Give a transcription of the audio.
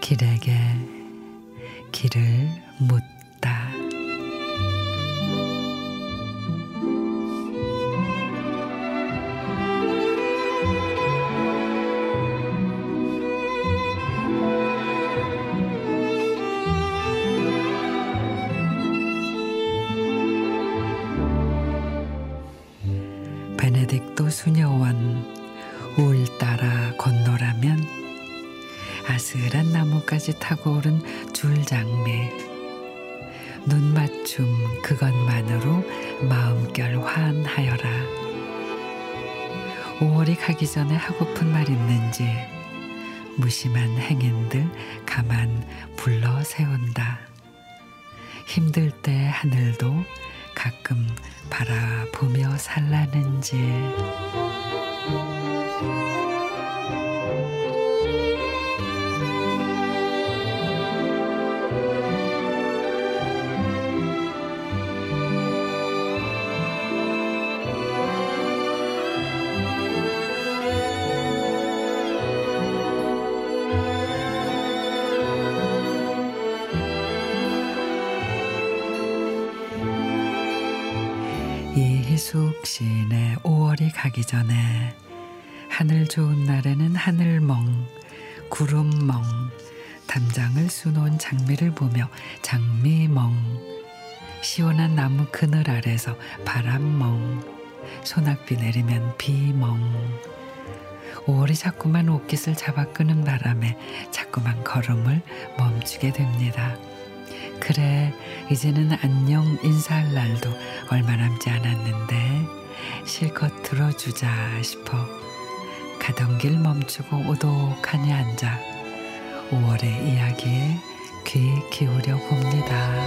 길에게 길을 묻다. 베네딕토 수녀원 울 따라 건너라면 아슬한 나무까지 타고 오른 줄장미 눈맞춤 그것만으로 마음결 환하여라. 5월이 가기 전에 하고픈 말 있는지 무심한 행인들 가만 불러 세운다. 힘들 때 하늘도 가끔 바라보며 살라는지 이희숙 시인의 5월이 가기 전에 하늘 좋은 날에는 하늘멍 구름멍 담장을 수놓은 장미를 보며 장미멍 시원한 나무 그늘 아래서 바람멍 소낙비 내리면 비멍 5월이 자꾸만 옷깃을 잡아 끄는 바람에 자꾸만 걸음을 멈추게 됩니다. 그래 이제는 안녕 인사할 날도 얼마 남지 않았는데 실컷 들어주자 싶어 가던 길 멈추고 오독하니 앉아 5월의 이야기에 귀 기울여 봅니다.